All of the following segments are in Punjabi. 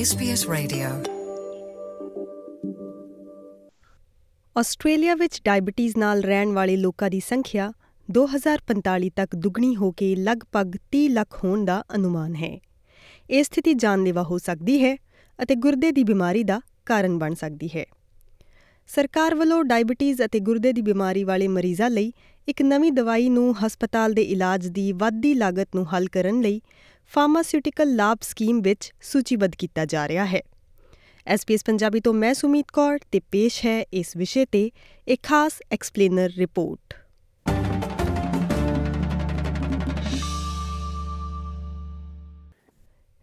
SBS Radio ਆਸਟ੍ਰੇਲੀਆ ਵਿੱਚ ਡਾਇਬੀਟੀਜ਼ ਨਾਲ ਰਹਿਣ ਵਾਲੇ ਲੋਕਾਂ ਦੀ ਸੰਖਿਆ 2045 ਤੱਕ ਦੁੱਗਣੀ ਹੋ ਕੇ ਲਗਭਗ 30 ਲੱਖ ਹੋਣ ਦਾ ਅਨੁਮਾਨ ਹੈ। ਇਹ ਸਥਿਤੀ ਜਾਨਲੇਵਾ ਹੋ ਸਕਦੀ ਹੈ ਅਤੇ ਗੁਰਦੇ ਦੀ ਬਿਮਾਰੀ ਦਾ ਕਾਰਨ ਬਣ ਸਕਦੀ ਹੈ। ਸਰਕਾਰ ਵੱਲੋਂ ਡਾਇਬੀਟੀਜ਼ ਅਤੇ ਗੁਰਦੇ ਦੀ ਬਿਮਾਰੀ ਵਾਲੇ ਮਰੀਜ਼ਾਂ ਲਈ ਇੱਕ ਨਵੀਂ ਦਵਾਈ ਨੂੰ ਹਸਪਤਾਲ ਦੇ ਇਲਾਜ ਦੀ ਵੱਧਦੀ ਲਾਗਤ ਨੂੰ ਹੱਲ ਕਰਨ ਲਈ ਫਾਰਮਾਸਿਊਟੀਕਲ ਲਾਭ ਸਕੀਮ ਵਿੱਚ ਸੂਚੀਬੱਧ ਕੀਤਾ ਜਾ ਰਿਹਾ ਹੈ। ਐਸਪੀਐਸ ਪੰਜਾਬੀ ਤੋਂ ਮੈਂ ਸੁਮੀਤ ਕੌਰ ਤੇ ਪੇਸ਼ ਹੈ ਇਸ ਵਿਸ਼ੇ ਤੇ ਇੱਕ ਖਾਸ ਐਕਸਪਲੇਨਰ ਰਿਪੋਰਟ।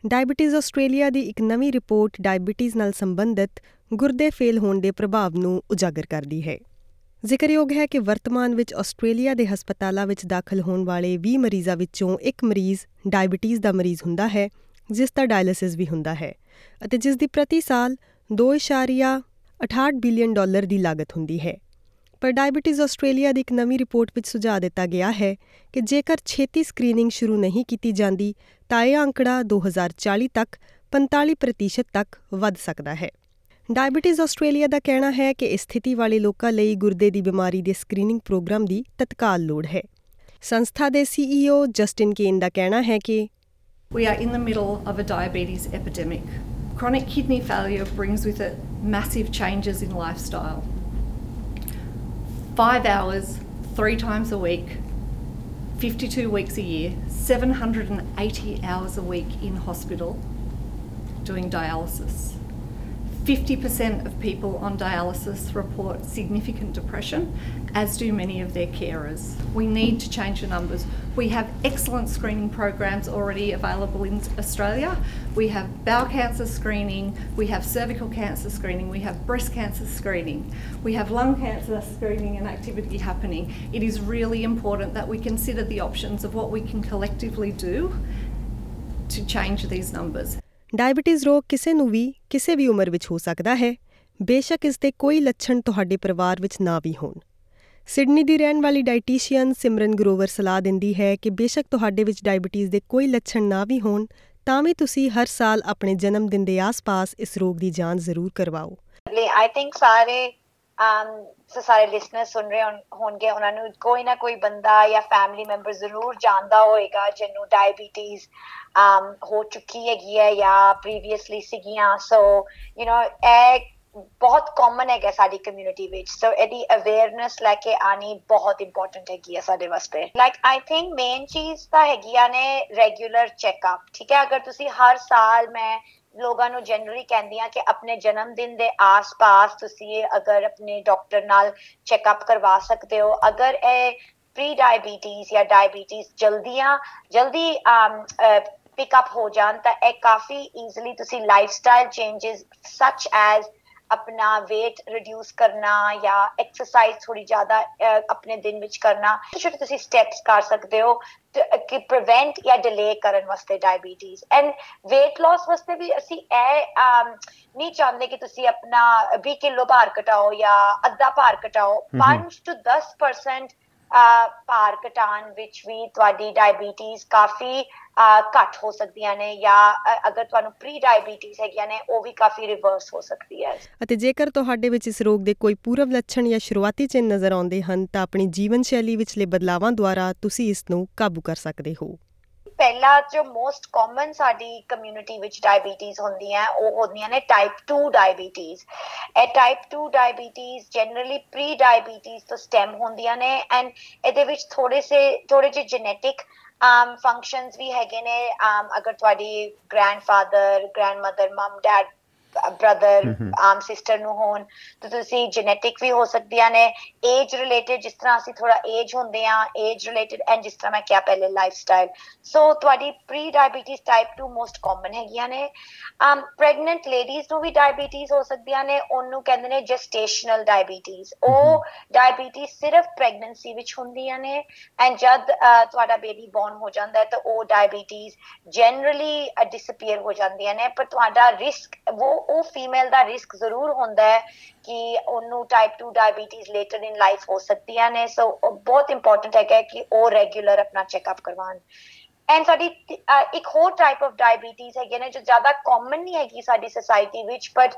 ਡਾਇਬੀਟੀਜ਼ ਆਸਟ੍ਰੇਲੀਆ ਦੀ ਇੱਕ ਨਵੀਂ ਰਿਪੋਰਟ ਡਾਇਬੀਟੀਜ਼ ਨਾਲ ਸੰਬੰਧਿਤ ਗੁਰਦੇ ਫੇਲ ਹੋਣ ਦੇ ਪ੍ਰਭਾਵ ਨੂੰ ਉਜਾਗਰ ਕਰਦੀ ਹੈ। ਜ਼ਿਕਰਯੋਗ ਹੈ ਕਿ ਵਰਤਮਾਨ ਵਿੱਚ ਆਸਟ੍ਰੇਲੀਆ ਦੇ ਹਸਪਤਾਲਾਂ ਵਿੱਚ ਦਾਖਲ ਹੋਣ ਵਾਲੇ 20 ਮਰੀਜ਼ਾਂ ਵਿੱਚੋਂ ਇੱਕ ਮਰੀਜ਼ ਡਾਇਬੀਟੀਜ਼ ਦਾ ਮਰੀਜ਼ ਹੁੰਦਾ ਹੈ, ਜਿਸ ਦਾ ਡਾਇਲਿਸਿਸ ਵੀ ਹੁੰਦਾ ਹੈ ਅਤੇ ਜਿਸ ਦੀ ਪ੍ਰਤੀ ਸਾਲ 2.68 ਬਿਲੀਅਨ ਡਾਲਰ ਦੀ ਲਾਗਤ ਹੁੰਦੀ ਹੈ। ਪਰ ਡਾਇਬੀਟੀਜ਼ ਆਸਟ੍ਰੇਲੀਆ ਦੀ ਇੱਕ ਨਵੀਂ ਰਿਪੋਰਟ ਵਿੱਚ ਸੁਝਾਅ ਦਿੱਤਾ ਗਿਆ ਹੈ ਕਿ ਜੇਕਰ ਛੇਤੀ ਸਕਰੀਨਿੰਗ ਸ਼ੁਰੂ ਨਹੀਂ ਕੀਤੀ ਜਾਂਦੀ, ਤਾਂ ਇਹ ਅੰਕੜਾ 2040 ਤੱਕ 45% ਤੱਕ ਵੱਧ ਸਕਦਾ ਹੈ। ਡਾਇਬੀਟੀਜ਼ ਆਸਟ੍ਰੇਲੀਆ ਦਾ ਕਹਿਣਾ ਹੈ ਕਿ ਇਸ ਸਥਿਤੀ ਵਾਲੇ ਲੋਕਾਂ ਲਈ ਗੁਰਦੇ ਦੀ ਬਿਮਾਰੀ ਦੇ ਸਕਰੀਨਿੰਗ ਪ੍ਰੋਗਰਾਮ ਦੀ ਤਤਕਾਲ ਲੋੜ ਹੈ। ਸੰਸਥਾ ਦੇ ਸੀਈਓ ਜਸਟਿਨ ਕੇਨ ਦਾ ਕਹਿਣਾ ਹੈ ਕਿ We are in the middle of a diabetes epidemic. Chronic kidney failure brings with it massive changes in lifestyle. Five hours, three times a week, 52 weeks a year, 780 hours a week in hospital doing dialysis. 50% of people on dialysis report significant depression, as do many of their carers. We need to change the numbers. We have excellent screening programs already available in Australia. We have bowel cancer screening, we have cervical cancer screening, we have breast cancer screening, we have lung cancer screening and activity happening. It is really important that we consider the options of what we can collectively do to change these numbers. Diabetes ਰੋਗ ਕਿਸੇ ਨੂੰ ਵੀ, ਕਿਸੇ ਵੀ ਉਮਰ ਵਿੱਚ ਹੋ ਸਕਦਾ ਹੈ। ਬੇਸ਼ੱਕ ਇਸ ਦੇ ਕੋਈ ਲੱਛਣ ਤੁਹਾਡੇ ਪਰਿਵਾਰ ਵਿੱਚ ਨਾ ਵੀ ਹੋਣ। ਸਿਡਨੀ ਦੀ ਰਹਿਣ ਵਾਲੀ ਡਾਈਟੀਸ਼ੀਅਨ ਸਿਮਰਨ ਗਰੋਵਰ ਸਲਾਹ ਦਿੰਦੀ ਹੈ ਕਿ ਬੇਸ਼ੱਕ ਤੁਹਾਡੇ ਵਿੱਚ ਡਾਇਬੀਟੀਜ਼ ਦੇ ਕੋਈ ਲੱਛਣ ਨਾ ਵੀ ਹੋਣ, ਤਾਂ ਵੀ ਤੁਸੀਂ ਹਰ ਸਾਲ ਆਪਣੇ ਜਨਮ ਦਿਨ ਦੇ ਆਸ-ਪਾਸ ਇਸ ਰੋਗ ਦੀ ਜਾਂਚ ਜ਼ਰੂਰ ਕਰਵਾਓ। ਆਈ ਥਿੰਕ ਸਾਰੇ um ਸੋ ਸਾਰੇ ਲਿਸਨਰ ਸੁਣ ਰਹੇ ਹੋਣਗੇ ਉਹਨਾਂ ਨੂੰ ਕੋਈ ਨਾ ਕੋਈ ਬੰਦਾ ਜਾਂ ਫੈਮਿਲੀ ਮੈਂਬਰ ਜ਼ਰੂਰ ਜਾਣਦਾ ਹੋਏਗਾ ਜਿਹਨੂੰ ਡਾਇਬੀਟੀਜ਼ um ਹੋ ਚੁੱਕੀ ਹੈਗੀ ਹੈ ਜਾਂ ਪ੍ਰੀਵੀਅਸਲੀ ਸੀਗੀਆਂ ਸੋ ਯੂ نو ਇਹ ਬਹੁਤ ਕਾਮਨ ਹੈਗਾ ਸਾਡੀ ਕਮਿਊਨਿਟੀ ਵਿੱਚ। ਸੋ ਇਹਦੀ ਅਵੇਅਰਨੈਸ ਲੈ ਕੇ ਆਣੀ ਬਹੁਤ ਇੰਪੋਰਟੈਂਟ ਹੈਗੀ ਹੈ ਸਾਡੇ ਵਾਸਤੇ। ਲਾਈਕ ਆਈ ਥਿੰਕ ਮੇਨ ਚੀਜ਼ ਤਾਂ ਹੈਗੀਆਂ ਨੇ ਰੈਗੂਲਰ ਚੈੱਕਅਪ ਠੀਕ ਹੈ? ਅਗਰ ਤੁਸੀਂ ਹਰ ਸਾਲ ਮੈਂ ਲੋਕਾਂ ਨੂੰ ਜਨਰਲੀ ਕਹਿੰਦੀ ਆ ਕਿ ਆਪਣੇ ਜਨਮ ਦਿਨ ਦੇ ਆਸ-ਪਾਸ ਤੁਸੀਂ ਅਗਰ ਆਪਣੇ ਡਾਕਟਰ ਨਾਲ ਚੈੱਕਅਪ ਕਰਵਾ ਸਕਦੇ ਹੋ। ਅਗਰ ਇਹ ਪ੍ਰੀ ਡਾਇਬੀਟੀਜ਼ ਜਾਂ ਡਾਇਬੀਟੀਜ਼ ਜਲਦੀਆਂ, ਜਲਦੀ ਪਿਕਅਪ ਹੋ ਜਾਣ ਤਾਂ ਇਹ ਕਾਫੀ ਈਜ਼ੀਲੀ ਤੁਸੀਂ ਲਾਈਫਸਟਾਈਲ ਚੇਂजेस ਸੱਚ ਐਜ਼ अपना वेट रिड्यूस करना या एक्सरसाइज थोड़ी ज्यादा अपने दिन ਵਿੱਚ ਕਰਨਾ ਛੋਟੇ ਤੁਸੀਂ ਸਟੈਪਸ ਕਰ ਸਕਦੇ ਹੋ ਕਿ ਪ੍ਰੀਵੈਂਟ ਜਾਂ ਡਿਲੇ ਕਰਨ ਵਾਸਤੇ ਡਾਇਬੀਟੀਜ਼ ਐਂਡ weight loss ਵਾਸਤੇ ਵੀ ਅਸੀਂ ਇਹ ਨਹੀਂ ਚਾਹੁੰਦੇ ਕਿ ਤੁਸੀਂ ਆਪਣਾ 20 ਕਿਲੋ ਭਾਰ ਘਟਾਓ ਜਾਂ ਅੱਧਾ ਭਾਰ ਘਟਾਓ 5 ਤੋਂ 10% ਭਾਰ ਘਟਾਉਣ ਵਿੱਚ ਵੀ ਤੁਹਾਡੀ ਡਾਇਬੀਟੀਜ਼ ਕਾਫੀ ਘੱਟ ਹੋ ਸਕਦੀਆਂ ਨੇ ਜਾਂ ਅਗਰ ਤੁਹਾਨੂੰ ਪ੍ਰੀ ਡਾਇਬੀਟੀਜ਼ ਹੈਗੀਆਂ ਨੇ, ਉਹ ਵੀ ਕਾਫੀ ਰਿਵਰਸ ਹੋ ਸਕਦੀ ਹੈ। ਅਤੇ ਜੇਕਰ ਤੁਹਾਡੇ ਵਿੱਚ ਇਸ ਰੋਗ ਦੇ ਕੋਈ ਪੂਰਵ ਲੱਛਣ ਜਾਂ ਸ਼ੁਰੂਆਤੀ ਚਿੰਨ੍ਹ ਨਜ਼ਰ ਆਉਂਦੇ ਹਨ, ਤਾਂ ਆਪਣੀ ਜੀਵਨ ਸ਼ੈਲੀ ਵਿਚਲੇ ਬਦਲਾਵਾਂ ਦੁਆਰਾ ਤੁਸੀਂ ਇਸ ਨੂੰ ਕਾਬੂ ਕਰ ਸਕਦੇ ਹੋ। ਪਹਿਲਾ ਜੋ ਮੋਸਟ ਕਾਮਨ ਸਾਡੀ ਕਮਿਊਨਿਟੀ ਵਿੱਚ ਡਾਇਬੀਟੀਜ਼ ਹੁੰਦੀਆਂ ਉਹ ਹੁੰਦੀਆਂ ਨੇ ਟਾਈਪ 2 ਡਾਇਬੀਟੀਜ਼ ਇਹ type 2 diabetes generally pre diabetes ਤੋਂ ਸਟੈਮ ਹੁੰਦੀਆਂ ਨੇ ਐਂਡ ਇਹਦੇ ਵਿੱਚ ਥੋੜੇ ਸੇ ਥੋੜੇ ਜਿਹੇ ਜੈਨੇਟਿਕ um functions ਵੀ ਹੈਗੇ ਨੇ। um ਅਗਰ ਤੁਹਾਡੀ grandfather grandmother mum dad brother um sister ਨੂੰ ਹੋਣ ਤਾਂ ਤੁਸੀਂ ਜੈਨੇਟਿਕ ਵੀ ਹੋ ਸਕਦੀਆਂ ਨੇ ਏਜ ਰਿਲੇਟਡ ਜਿਸ ਤਰ੍ਹਾਂ ਅਸੀਂ ਥੋੜਾ ਏਜ ਹੁੰਦੇ ਆ ਏਜ ਰਿਲੇਟਡ ਐਂਡ ਜਿਸ ਤਰ੍ਹਾਂ ਮੈਂ ਕਿਹਾ ਪਹਿਲੇ ਲਾਈਫਸਟਾਈਲ ਸੋ ਤੁਹਾਡੀ pre diabetes type 2 most common ਹੈਗੀਆਂ ਨੇ। Um ਪ੍ਰੈਗਨੈਂਟ ਲੇਡੀਜ਼ ਨੂੰ ਵੀ ਡਾਇਬੀਟੀਜ਼ ਹੋ ਸਕਦੀਆਂ ਨੇ ਉਹਨੂੰ ਕਹਿੰਦੇ ਨੇ ਜੈਸਟੇਸ਼ਨਲ ਡਾਇਬੀਟੀਜ਼ ਉਹ ਡਾਇਬੀਟੀਜ਼ ਸਿਰਫ ਪ੍ਰੈਗਨੈਂਸੀ ਵਿੱਚ ਹੁੰਦੀਆਂ ਨੇ ਐਂਡ ਜਦ ਤੁਹਾਡਾ ਬੇਬੀ ਬੌਰਨ ਹੋ ਜਾਂਦਾ ਹੈ ਤਾਂ ਉਹ ਡਾਇਬੀਟੀਜ਼ ਜਨਰਲੀ ਡਿਸਪੀਅਰ ਹੋ ਜਾਂਦੀਆਂ ਨੇ ਪਰ ਤੁਹਾਡਾ ਰਿਸਕ ਉਹ ਉਹ ਫੀਮੇਲ ਦਾ ਰਿਸਕ ਜ਼ਰੂਰ ਹੁੰਦਾ ਹੈ ਕਿ ਉਹਨੂੰ type 2 diabetes later in life ਹੋ ਸਕਦੀਆਂ ਨੇ। ਸੋ ਬਹੁਤ ਇੰਪੋਰਟੈਂਟ ਹੈ ਕਿ ਉਹ ਰੈਗੂਲਰ ਆਪਣਾ ਚੈੱਕਅਪ ਕਰਵਾਉਣ। ਐਂਡ ਸਾਡੀ ਤ- ਅਹ ਇੱਕ ਹੋਰ ਟਾਈਪ ਆਫ ਡਾਇਬੀਟੀਜ਼ ਹੈਗੇ ਨੇ ਜੋ ਜ਼ਿਆਦਾ ਕਾਮਨ ਨਹੀਂ ਹੈਗੀ ਸਾਡੀ ਸੋਸਾਇਟੀ ਵਿੱਚ ਬਟ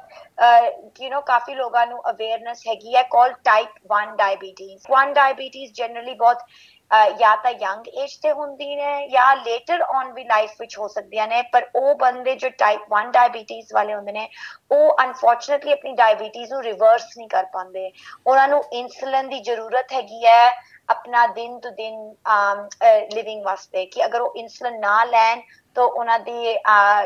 ਯੂ نو ਕਾਫੀ ਲੋਕਾਂ ਨੂੰ ਅਵੇਅਰਨੈਸ ਹੈਗੀ ਹੈ call type 1 diabetes 1 diabetes generally ਬਹੁਤ ਅਹ, ਜਾਂ ਤਾਂ ਯੰਗ ਏਜ ਤੇ ਹੁੰਦੀ ਨੇ ਜਾਂ ਲੇਟਰ ਔਨ ਵੀ ਲਾਈਫ ਵਿੱਚ ਹੋ ਸਕਦੀਆਂ ਨੇ, ਪਰ ਉਹ ਬੰਦੇ ਜੋ ਟਾਈਪ 1 ਡਾਇਬੀਟੀਜ਼ ਵਾਲੇ ਹੁੰਦੇ ਨੇ, ਉਹ ਅਨਫੋਰਚੂਨਟਲੀ ਆਪਣੀ ਡਾਇਬੀਟੀਜ਼ ਨੂੰ ਰਿਵਰਸ ਨਹੀਂ ਕਰ ਪਾਉਂਦੇ। ਉਹਨਾਂ ਨੂੰ ਇਨਸੂਲਿਨ ਦੀ ਜ਼ਰੂਰਤ ਹੈਗੀ ਹੈ ਆਪਣਾ ਦਿਨ ਤੋਂ ਦਿਨ ਲਿਵਿੰਗ ਵਾਸਤੇ ਕਿ ਅਗਰ ਉਹ ਇਨਸੂਲਿਨ ਨਾ ਲੈਣ ਤਾਂ ਉਹਨਾਂ ਦੀ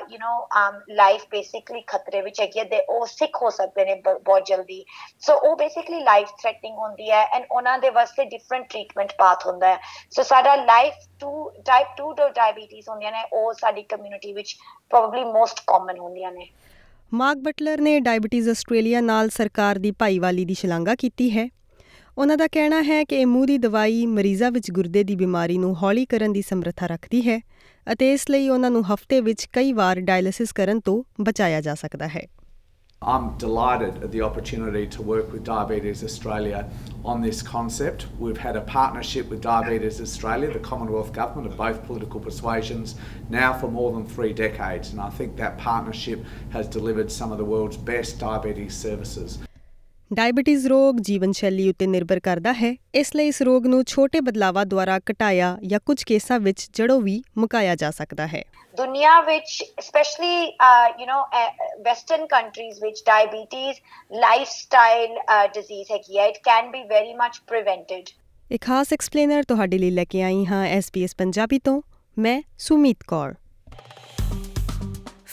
ਯੂ نو ਲਾਈਫ ਬੇਸਿਕਲੀ ਖਤਰੇ ਵਿੱਚ ਹੈਗੀ ਹੈ ਤੇ ਉਹ ਸਿੱਖ ਹੋ ਸਕਦੇ ਨੇ ਬ- ਬਹੁਤ ਜਲਦੀ। ਸੋ ਉਹ ਬੇਸਿਕਲੀ ਲਾਈਫ ਥ੍ਰੈਟਨਿੰਗ ਹੁੰਦੀ ਹੈ ਐਂਡ ਉਹਨਾਂ ਦੇ ਵਾਸਤੇ ਡਿਫਰੈਂਟ ਟ੍ਰੀਟਮੈਂਟ ਪਾਥ ਹੁੰਦਾ ਹੈ। ਸੋ ਸਾਡਾ ਲਾਈਫ 2 ਟਾਈਪ 2 ਜੋ ਡਾਇਬੀਟੀਜ਼ ਹੁੰਦੀਆਂ ਨੇ, ਉਹ ਸਾਡੀ ਕਮਿਊਨਿਟੀ ਵਿੱਚ ਪ੍ਰੋਬਬਲੀ ਮੋਸਟ ਕਾਮਨ ਹੁੰਦੀਆਂ ਨੇ। ਮਾਰਕ ਬਟਲਰ ਨੇ ਡਾਇਬੀਟੀਜ਼ ਆਸਟ੍ਰੇਲੀਆ ਨਾਲ ਸਰਕਾਰ ਦੀ ਭਾਈਵਾਲੀ ਦੀ ਸ਼ਲਾਘਾ ਕੀਤੀ ਹੈ। ਉਹਨਾਂ ਦਾ ਕਹਿਣਾ ਹੈ ਕਿ ਇਹ ਮੂੰਹ ਦੀ ਦਵਾਈ ਮਰੀਜ਼ਾਂ ਵਿੱਚ ਗੁਰਦੇ ਦੀ ਬਿਮਾਰੀ ਨੂੰ ਹੌਲੀ ਕਰਨ ਦੀ ਸਮਰੱਥਾ ਰੱਖਦੀ ਹੈ ਅਤੇ ਇਸ ਲਈ ਉਹਨਾਂ ਨੂੰ ਹਫ਼ਤੇ ਵਿੱਚ ਕਈ ਵਾਰ ਡਾਇਲਿਸਿਸ ਕਰਨ ਤੋਂ ਬਚਾਇਆ ਜਾ ਸਕਦਾ ਹੈ I'm delighted at the opportunity to work with Diabetes Australia on this concept. We've had a partnership with Diabetes Australia, the Commonwealth Government of both political persuasions, now for more than three decades, and I think that partnership has delivered some of the world's best diabetes services. Diabetes ਰੋਗ ਜੀਵਨ ਸ਼ੈਲੀ ਉੱਤੇ ਨਿਰਭਰ ਕਰਦਾ ਹੈ। ਇਸ ਲਈ ਇਸ ਰੋਗ ਨੂੰ ਛੋਟੇ ਬਦਲਾਵਾਂ ਦੁਆਰਾ ਘਟਾਇਆ ਜਾਂ ਕੁਝ ਕੇਸਾਂ ਵਿੱਚ ਜੜੋਂ ਵੀ ਮੁਕਾਇਆ ਜਾ ਸਕਦਾ ਹੈ। ਦੁਨੀਆ ਵਿੱਚ specially you know western countries ਵਿੱਚ ਡਾਇਬੀਟੀਜ਼ ਲਾਈਫਸਟਾਈਲ ਡਿਜ਼ੀਜ਼ ਹੈਗੀ ਹੈ। It can be very much prevented ਇੱਕ ਖਾਸ ਐਕਸਪਲੇਨਰ ਤੁਹਾਡੇ ਲਈ ਲੈ ਕੇ ਆਈ ਹਾਂ SBS ਪੰਜਾਬੀ ਤੋਂ। ਮੈਂ ਸੁਮੀਤ ਕੌਰ।